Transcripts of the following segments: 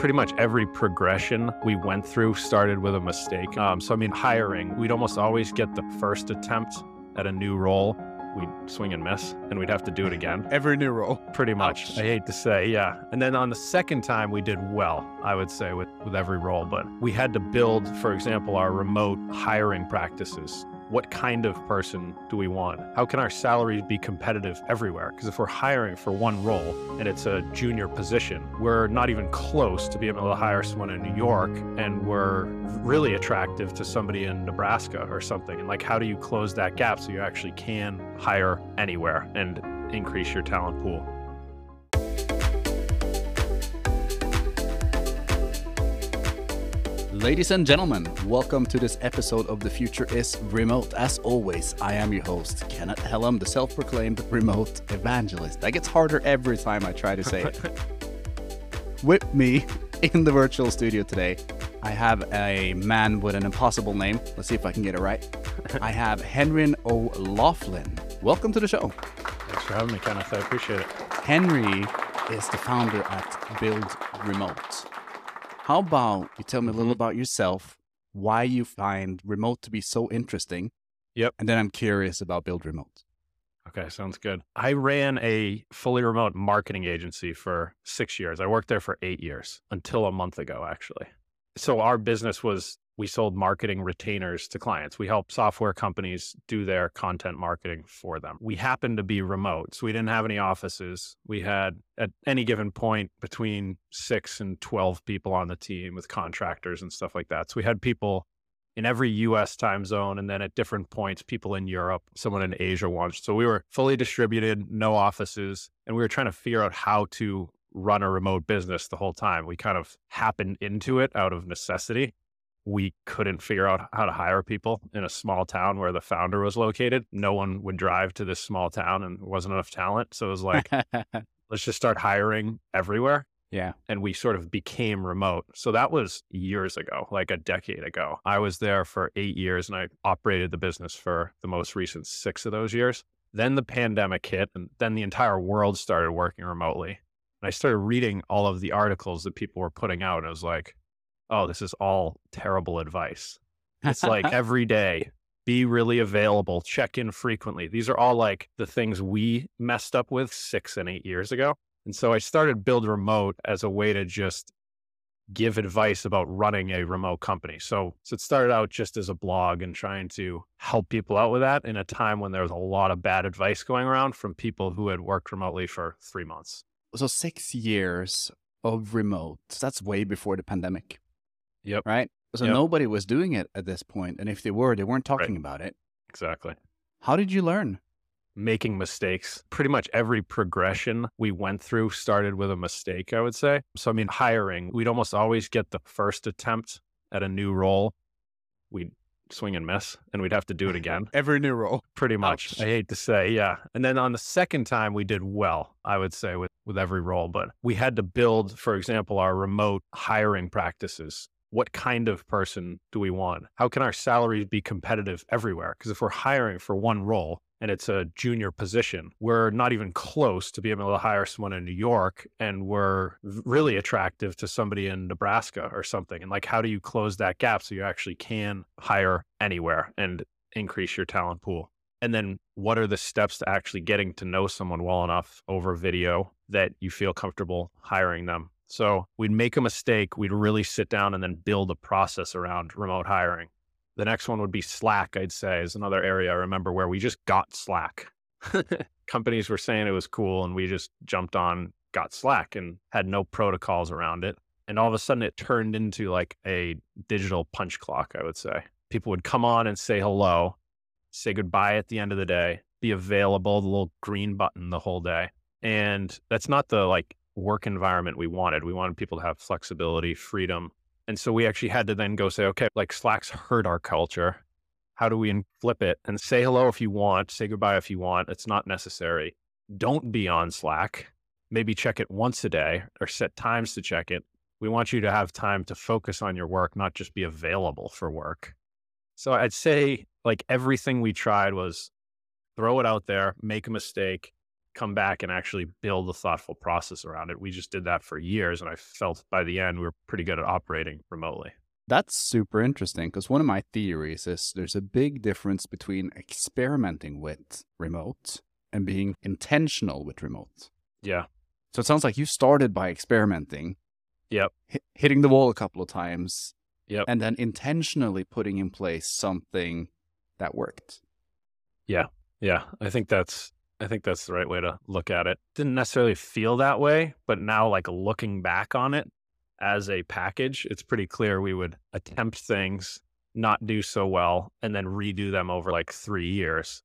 pretty much every progression we went through started with a mistake. Um, so, I mean, hiring, we'd almost always get the first attempt at a new role. We'd swing and miss, and we'd have to do it again. Every new role. Pretty much. Ouch. I hate to say, yeah. And then on the second time, we did well, I would say, with, with every role. But we had to build, for example, our remote hiring practices. What kind of person do we want? How can our salaries be competitive everywhere? Because if we're hiring for one role and it's a junior position, we're not even close to being able to hire someone in New York and we're really attractive to somebody in Nebraska or something. And like, how do you close that gap so you actually can hire anywhere and increase your talent pool? Ladies and gentlemen, welcome to this episode of The Future is Remote. As always, I am your host, Kenneth Hellum, the self proclaimed remote evangelist. That gets harder every time I try to say it. With me in the virtual studio today, I have a man with an impossible name. Let's see if I can get it right. I have Henry O'Loughlin. Welcome to the show. Thanks for having me, Kenneth. I appreciate it. Henry is the founder at Build Remote. How about you tell me a Mm-hmm. little about yourself, why you find remote to be so interesting? Yep. And then I'm curious about Build Remote. Okay, sounds good. I ran a fully remote marketing agency for six years. I worked there for eight years until a month ago, actually. So, our business was we sold marketing retainers to clients. We helped software companies do their content marketing for them. We happened to be remote, so we didn't have any offices. We had at any given point between six and 12 people on the team with contractors and stuff like that. So, we had people in every US time zone. And then at different points, people in Europe, someone in Asia once. So we were fully distributed, no offices. And we were trying to figure out how to run a remote business the whole time. We kind of happened into it out of necessity. We couldn't figure out how to hire people in a small town where the founder was located. No one would drive to this small town and wasn't enough talent. So it was like, let's just start hiring everywhere yeah. and we sort of became remote. So that was years ago, like a decade ago. I was there for eight years and I operated the business for the most recent six of those years. Then the pandemic hit, and then the entire world started working remotely. And I started reading all of the articles that people were putting out, and I was like, oh, this is all terrible advice. It's like every day, be really available, check in frequently. These are all like the things we messed up with six and eight years ago. And so I started Build Remote as a way to just give advice about running a remote company. So, so it started out just as a blog and trying to help people out with that in a time when there was a lot of bad advice going around from people who had worked remotely for three months. so six years of remote. That's way before the pandemic. Yep. Right? So Yep. nobody was doing it at this point, And if they were, they weren't talking about it. Exactly. How did you learn? making mistakes. Pretty much every progression we went through started with a mistake, I would say. So, I mean, hiring, we'd almost always get the first attempt at a new role. We'd swing and miss, and we'd have to do it again. Every new role. Pretty much. Ouch. I hate to say, yeah. And then on the second time, we did well, I would say, with, with every role. But we had to build, for example, our remote hiring practices. What kind of person do we want? How can our salaries be competitive everywhere? Because if we're hiring for one role and it's a junior position, we're not even close to being able to hire someone in New York and we're really attractive to somebody in Nebraska or something. And like, how do you close that gap so you actually can hire anywhere and increase your talent pool? And then what are the steps to actually getting to know someone well enough over video that you feel comfortable hiring them? So we'd make a mistake, we'd really sit down and then build a process around remote hiring. The next one would be Slack, I'd say, is another area I remember where we just got Slack. Companies were saying it was cool, and we just jumped on, got Slack, and had no protocols around it. And all of a sudden, it turned into like a digital punch clock, I would say. People would come on and say hello, say goodbye at the end of the day, be available, the little green button the whole day. And that's not the like work environment we wanted. We wanted people to have flexibility, freedom. And so we actually had to then go say, okay, like Slack's hurt our culture. How do we flip it and say hello if you want, say goodbye if you want? It's not necessary. Don't be on Slack. Maybe check it once a day or set times to check it. We want you to have time to focus on your work, not just be available for work. So I'd say like everything we tried was throw it out there, make a mistake, come back and actually build a thoughtful process around it. We just did that for years. And I felt by the end we were pretty good at operating remotely. That's super interesting because one of my theories is there's a big difference between experimenting with remote and being intentional with remote. Yeah. So it sounds like you started by experimenting. Yep. hitting the wall a couple of times. Yep. And then intentionally putting in place something that worked. Yeah. Yeah. I think that's I think that's the right way to look at it. Didn't necessarily feel that way, but now like looking back on it as a package, it's pretty clear we would attempt things, not do so well, and then redo them over like 3 years.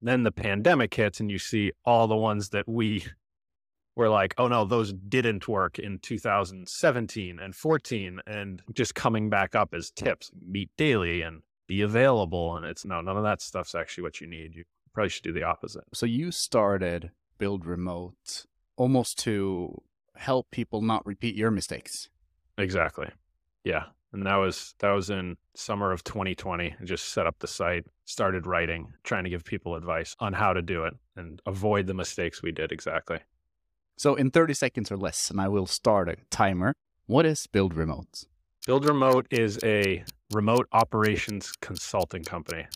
Then the pandemic hits and you see all the ones that we were like, oh no, those didn't work in 2017 and 14 and just coming back up as tips, meet daily and be available. And it's no, none of that stuff's actually what you need. You probably should do the opposite. So you started Build Remote almost to help people not repeat your mistakes. Exactly. Yeah. And that was that was in summer of 2020. I just set up the site, started writing, trying to give people advice on how to do it and avoid the mistakes we did exactly. So in 30 seconds or less, and I will start a timer. What is Build Remote? Build Remote is a remote operations consulting company.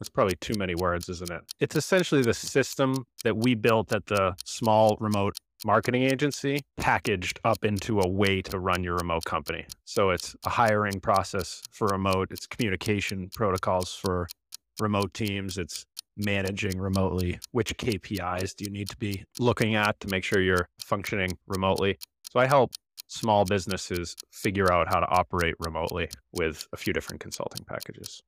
That's probably too many words, isn't it? It's essentially the system that we built at the small remote marketing agency packaged up into a way to run your remote company. So it's a hiring process for remote, it's communication protocols for remote teams, it's managing remotely. Which KPIs do you need to be looking at to make sure you're functioning remotely? So I help small businesses figure out how to operate remotely with a few different consulting packages.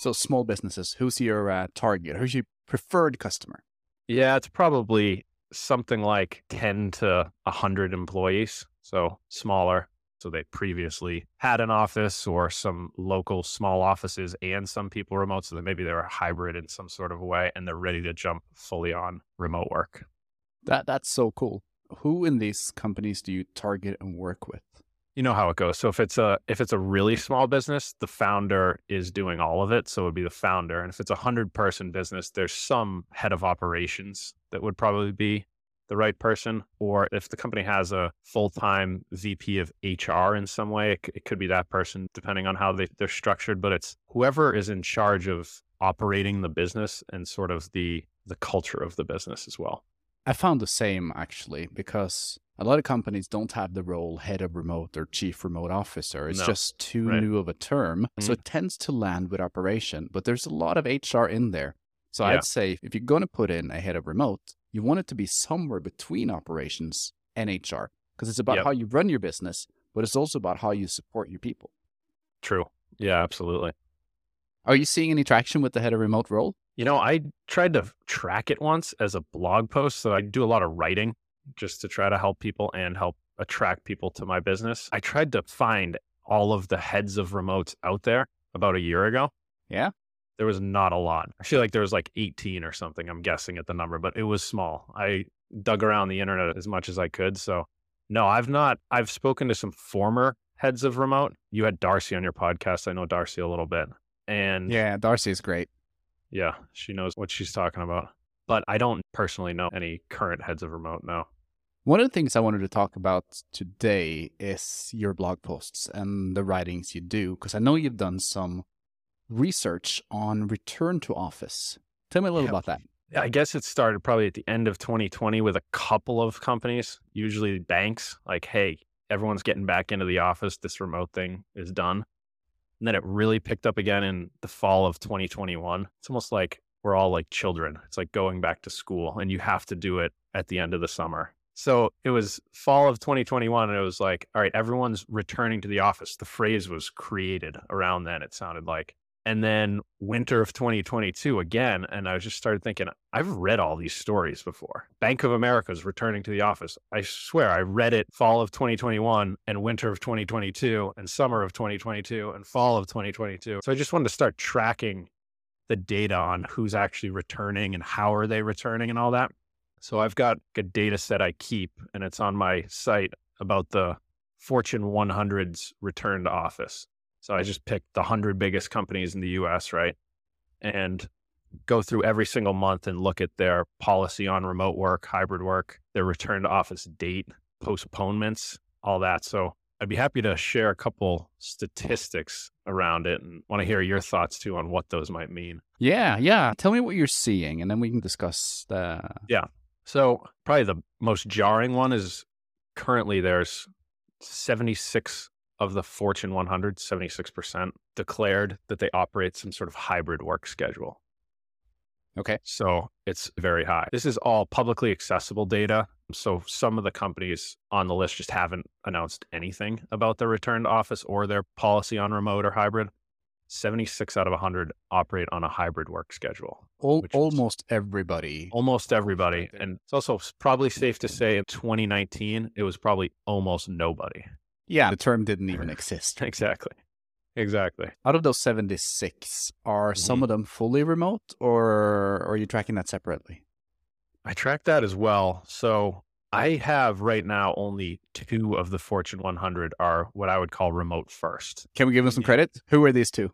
So small businesses, who's your uh, target? Who's your preferred customer? Yeah, it's probably something like 10 to 100 employees, so smaller. So they previously had an office or some local small offices and some people remote. So that maybe they're hybrid in some sort of way and they're ready to jump fully on remote work. That that's so cool. Who in these companies do you target and work with? You know how it goes. So if it's a if it's a really small business, the founder is doing all of it. So it would be the founder. And if it's a hundred person business, there's some head of operations that would probably be the right person, or if the company has a full time VP of HR in some way, it, it, could be that person, depending on how they, they're structured. But it's whoever is in charge of operating the business and sort of the the culture of the business as well. I found the same actually because a lot of companies don't have the role head of remote or chief remote officer. It's no. just too right. new of a term. Mm-hmm. So it tends to land with operation, but there's a lot of HR in there. So yeah. I'd say if you're going to put in a head of remote, you want it to be somewhere between operations and HR because it's about yep. how you run your business, but it's also about how you support your people. True. Yeah, absolutely. Are you seeing any traction with the head of remote role? You know, I tried to track it once as a blog post. So I do a lot of writing just to try to help people and help attract people to my business. I tried to find all of the heads of remotes out there about a year ago. Yeah there was not a lot. I feel like there was like 18 or something, I'm guessing at the number, but it was small. I dug around the internet as much as I could. So, no, I've not. I've spoken to some former heads of remote. You had Darcy on your podcast. I know Darcy a little bit. And yeah, Darcy is great. Yeah, she knows what she's talking about. But I don't personally know any current heads of remote now. One of the things I wanted to talk about today is your blog posts and the writings you do, because I know you've done some research on return to office. Tell me a little yeah. about that. I guess it started probably at the end of 2020 with a couple of companies, usually banks, like, hey, everyone's getting back into the office. This remote thing is done. And then it really picked up again in the fall of 2021. It's almost like we're all like children. It's like going back to school and you have to do it at the end of the summer. So it was fall of 2021 and it was like, all right, everyone's returning to the office. The phrase was created around then, it sounded like. And then winter of 2022 again and i just started thinking i've read all these stories before. Bank of America's returning to the office. I swear i read it fall of 2021 and winter of 2022 and summer of 2022 and fall of 2022 so i just wanted to start tracking the data on who's actually returning and how are they returning and all that so i've got a data set i keep and it's on my site about the fortune 100's return to office so I just picked the 100 biggest companies in the US, right? And go through every single month and look at their policy on remote work, hybrid work, their return to office date, postponements, all that. So I'd be happy to share a couple statistics around it and want to hear your thoughts too on what those might mean. Yeah, yeah. Tell me what you're seeing and then we can discuss the Yeah. So probably the most jarring one is currently there's 76 of the Fortune 100, 76% declared that they operate some sort of hybrid work schedule. Okay. So it's very high. This is all publicly accessible data. So some of the companies on the list just haven't announced anything about their return to office or their policy on remote or hybrid. 76 out of 100 operate on a hybrid work schedule. Al- which is- almost everybody. Almost everybody. And it's also probably safe to say in 2019, it was probably almost nobody. Yeah, the term didn't even exist. Exactly. Exactly. Out of those 76, are some Mhm. of them fully remote or, or are you tracking that separately? I track that as well. So I have right now only two of the Fortune 100 are what I would call remote first. Can we give them some credit? Who are these two?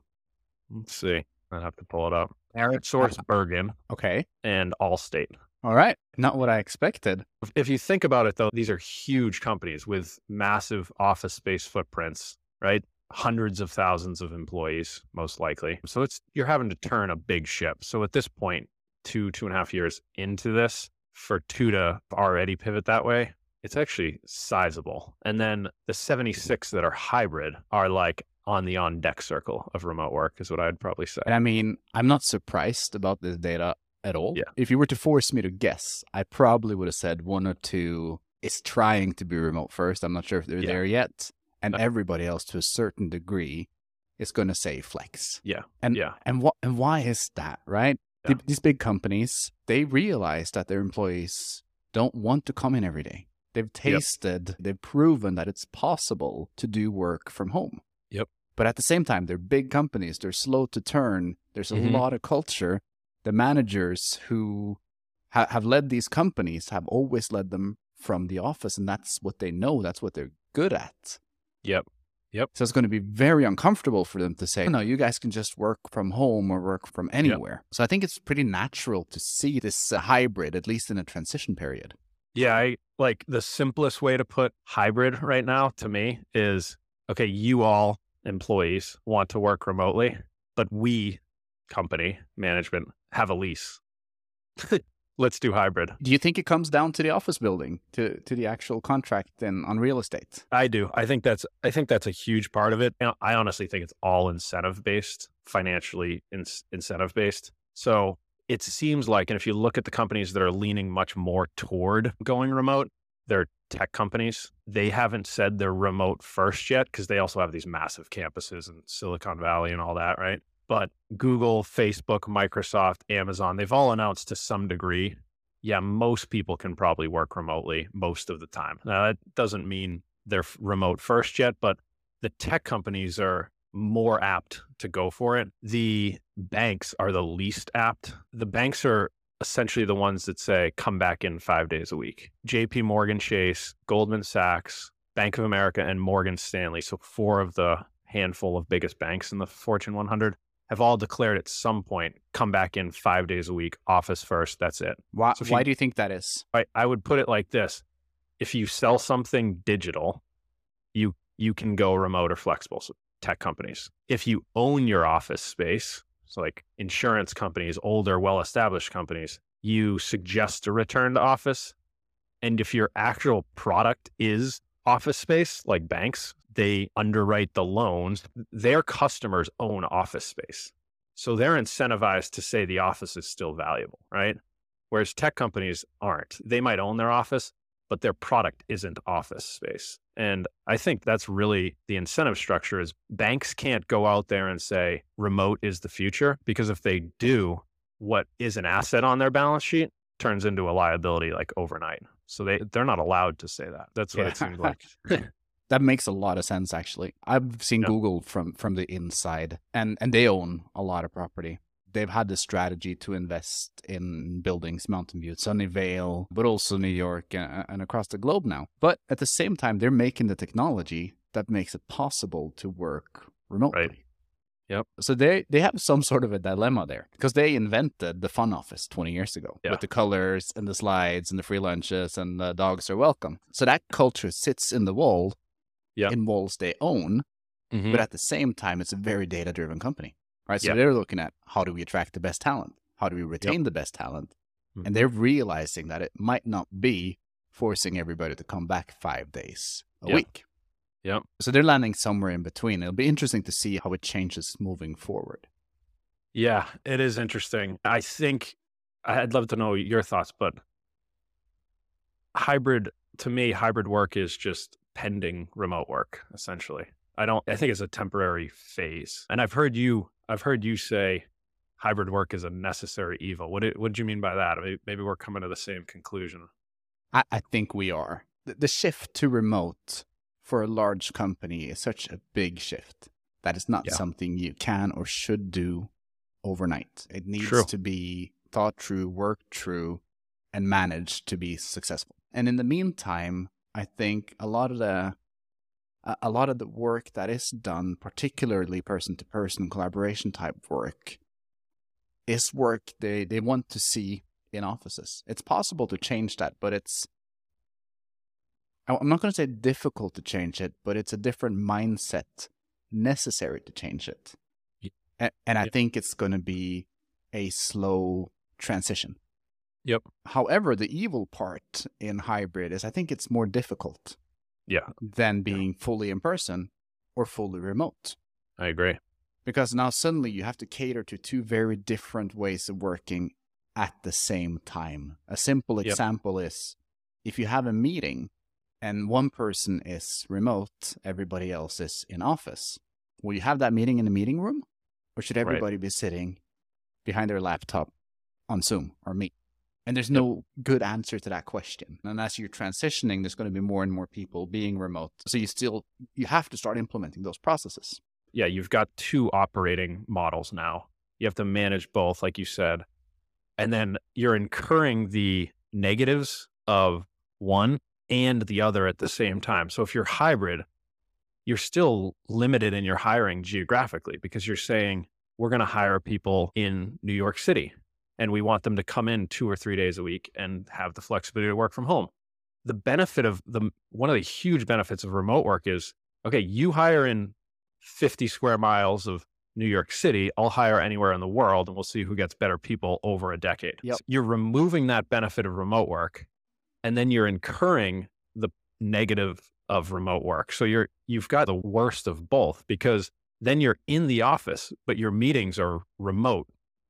Let's see. I have to pull it up. Parent Source Bergen Okay. and Allstate. All right. Not what I expected. If- If you think about it, though, these are huge companies with massive office space footprints, right? Hundreds of thousands of employees, most likely. So it's you're having to turn a big ship. So at this point, two two and a half years into this, for two to already pivot that way, it's actually sizable. And then the 76 that are hybrid are like on the on deck circle of remote work, is what I'd probably say. And I mean, I'm not surprised about this data at all. Yeah. If you were to force me to guess, I probably would have said one or two is trying to be remote first. I'm not sure if they're Yeah. there yet. And Uh, everybody else to a certain degree is going to say flex. Yeah. And Yeah. and what and why is that, right? Yeah. The- These big companies, they realize that their employees don't want to come in every day. They've tasted, they've proven that it's possible to do work from home. Yep. But at the same time, they're big companies, they're slow to turn. There's a Mhm. lot of culture. The managers who ha- have led these companies have always led them from the office, and that's what they know, that's what they're good at. Yep. Yep. So it's going to be very uncomfortable for them to say, no, you guys can just work from home or work from anywhere. So I think it's pretty natural to see this hybrid, at least in a transition period. Yeah, I like the simplest way to put hybrid right now to me is okay, you all employees want to work remotely, but we company management have a lease. Let's do hybrid. Do you think it comes down to the office building, to, to the actual contract and on real estate? I do. I think that's I think that's a huge part of it. I honestly think it's all incentive based, financially in, incentive based. So it seems like, and if you look at the companies that are leaning much more toward going remote, they're tech companies. They haven't said they're remote first yet because they also have these massive campuses in Silicon Valley and all that, right? But Google, Facebook, Microsoft, Amazon, they've all announced to some degree, yeah, most people can probably work remotely most of the time. Now, that doesn't mean they're remote first yet, but the tech companies are more apt to go for it. The banks are the least apt. The banks are essentially the ones that say come back in five days a week. JP Morgan Chase, Goldman Sachs, Bank of America, and Morgan Stanley. So four of the handful of biggest banks in the Fortune 100 have all declared at some point come back in five days a week, office first. That's it. Why, So why you- do you think that is? I, I would put it like this: if you sell something digital, you you can go remote or flexible. So tech companies. If you own your office space, so like insurance companies, older, well-established companies, you suggest a return to office. And if your actual product is office space, like banks, they underwrite the loans. Their customers own office space. So they're incentivized to say the office is still valuable, right? Whereas tech companies aren't. They might own their office, but their product isn't office space. And I think that's really the incentive structure is banks can't go out there and say remote is the future because if they do, what is an asset on their balance sheet turns into a liability like overnight. So they they're not allowed to say that. That's what Yeah. it seems like. That makes a lot of sense, actually. I've seen. Google from from the inside, and and they own a lot of property. They've had the strategy to invest in buildings, Mountain View, Sunnyvale, but also New York and, and across the globe now. But at the same time, they're making the technology that makes it possible to work remotely. Right. Yep. So they they have some sort of a dilemma there because they invented the fun office 20 years ago Yeah. with the colors and the slides and the free lunches and the dogs are welcome. So that culture sits in the wall Yeah. in walls they own, Mhm. but at the same time it's a very data driven company. Right? So Yeah. they're looking at how do we attract the best talent? How do we retain the best talent? Mhm. And they're realizing that it might not be forcing everybody to come back 5 days a Yeah. week. Yep. So they're landing somewhere in between. It'll be interesting to see how it changes moving forward. Yeah, it is interesting. I think I'd love to know your thoughts, but hybrid to me, hybrid work is just pending remote work, essentially. I don't I think it's a temporary phase. And I've heard you I've heard you say hybrid work is a necessary evil. What did, what did you mean by that? Maybe, we're coming to the same conclusion. I, I think we are. The, the shift to remote for a large company is such a big shift that it's not Yeah. something you can or should do overnight. It needs True. to be thought through, worked through, and managed to be successful. And in the meantime, I think a lot of the a lot of the work that is done, particularly person to person collaboration type work, is work they, they want to see in offices. It's possible to change that, but it's I'm not going to say difficult to change it, but it's a different mindset necessary to change it. And, and I Yeah. think it's going to be a slow transition. Yep. However, the evil part in hybrid is I think it's more difficult Yeah, than being fully in person or fully remote. I agree. Because now suddenly you have to cater to two very different ways of working at the same time. A simple Yep. example is if you have a meeting and one person is remote, everybody else is in office. Will you have that meeting in the meeting room? Or should Right. everybody be sitting behind their laptop on Zoom or Meet? And there's no good answer to that question. And as you're transitioning, there's going to be more and more people being remote. So you still you have to start implementing those processes. yeah, you've got two operating models now. You have to manage both, like you said. And then you're incurring the negatives of one and the other at the same time. So if you're hybrid, you're still limited in your hiring geographically because you're saying, we're going to hire people in New York City and we want them to come in two or three days a week and have the flexibility to work from home. The benefit of the one of the huge benefits of remote work is okay, you hire in 50 square miles of New York City, I'll hire anywhere in the world and we'll see who gets better people over a decade. Yep. So you're removing that benefit of remote work and then you're incurring the negative of remote work. So you're you've got the worst of both because then you're in the office, but your meetings are remote.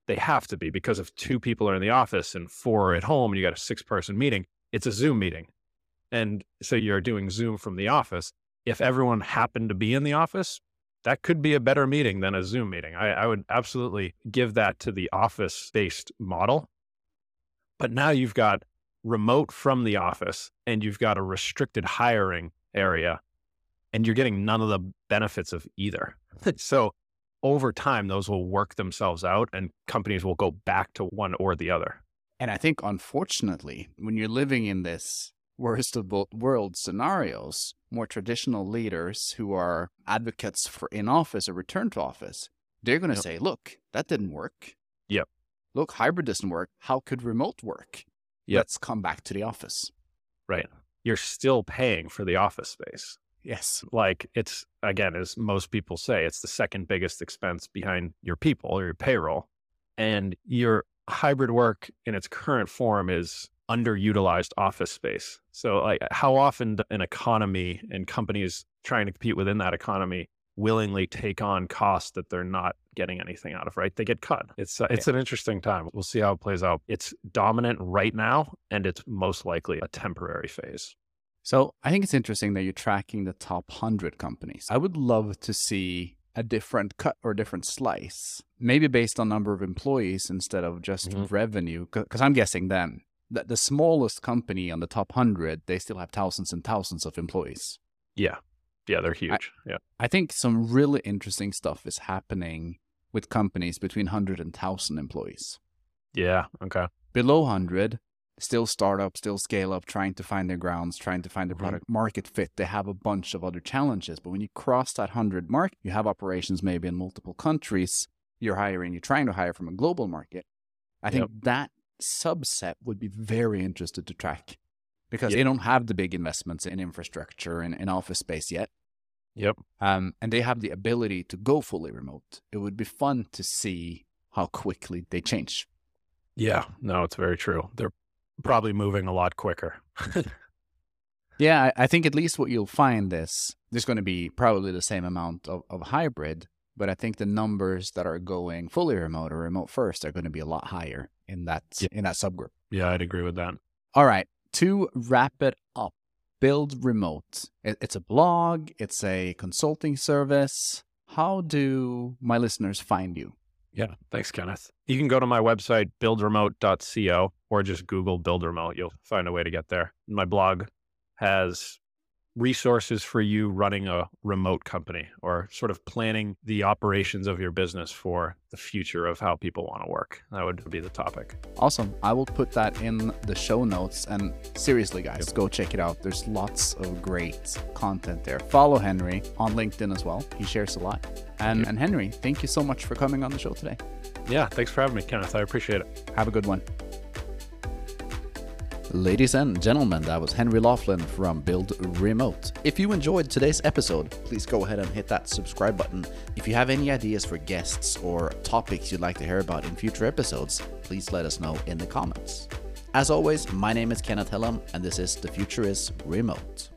They have to be because if two people are in the office and four are at home and you got a six person meeting, it's a Zoom meeting. And so you're doing Zoom from the office. If everyone happened to be in the office, that could be a better meeting than a Zoom meeting. I, I would absolutely give that to the office based model. But now you've got remote from the office and you've got a restricted hiring area and you're getting none of the benefits of either. so over time, those will work themselves out and companies will go back to one or the other. And I think, unfortunately, when you're living in this worst of both world scenarios, more traditional leaders who are advocates for in office or return to office, they're going to Yep. say, look, that didn't work. Yep. Look, hybrid doesn't work. How could remote work? Yep. Let's come back to the office. Right. You're still paying for the office space. Yes. like it's again as most people say it's the second biggest expense behind your people or your payroll and your hybrid work in its current form is underutilized office space. So like how often an economy and companies trying to compete within that economy willingly take on costs that they're not getting anything out of right? They get cut. It's uh, it's an interesting time. We'll see how it plays out. It's dominant right now and it's most likely a temporary phase So I think it's interesting that you're tracking the top 100 companies. I would love to see a different cut or a different slice, maybe based on number of employees instead of just Mhm. revenue. Because I'm guessing then that the smallest company on the top 100, they still have thousands and thousands of employees. yeah yeah they're huge yeah I think some really interesting stuff is happening with companies between 100 and 1,000 employees. yeah okay Below 100, still startup, still scale up, trying to find their grounds, trying to find the Mhm. product market fit. They have a bunch of other challenges. But when you cross that 100 mark, you have operations maybe in multiple countries. You're hiring, you're trying to hire from a global market. I think Yep. that subset would be very interested to track because Yeah. they don't have the big investments in infrastructure and in office space yet. Yep. Um, and they have the ability to go fully remote. It would be fun to see how quickly they change. Yeah. No, it's very true. They're probably moving a lot quicker. Yeah, I, think at least what you'll find is there's going to be probably the same amount of, of hybrid, but I think the numbers that are going fully remote or remote first are going to be a lot higher in that Yeah. in that subgroup. yeah, I'd agree with that. All right, to wrap it up, build remote. It's a blog, it's a consulting service. How do my listeners find you? Yeah. Thanks, Kenneth. You can go to my website, buildremote.co, or just Google build remote. You'll find a way to get there. My blog has resources for you running a remote company or sort of planning the operations of your business for the future of how people want to work. That would be the topic. Awesome. I will put that in the show notes. And seriously, guys, go check it out. There's lots of great content there. Follow Henry on LinkedIn as well. He shares a lot. And, and Henry, thank you so much for coming on the show today. Yeah. Thanks for having me, Kenneth. I appreciate it. Have a good one. Ladies and gentlemen, that was Henry Loughlin from Build Remote. If you enjoyed today's episode, please go ahead and hit that subscribe button. If you have any ideas for guests or topics you'd like to hear about in future episodes, please let us know in the comments. As always, my name is Kenneth Hellum, and this is The Future is Remote.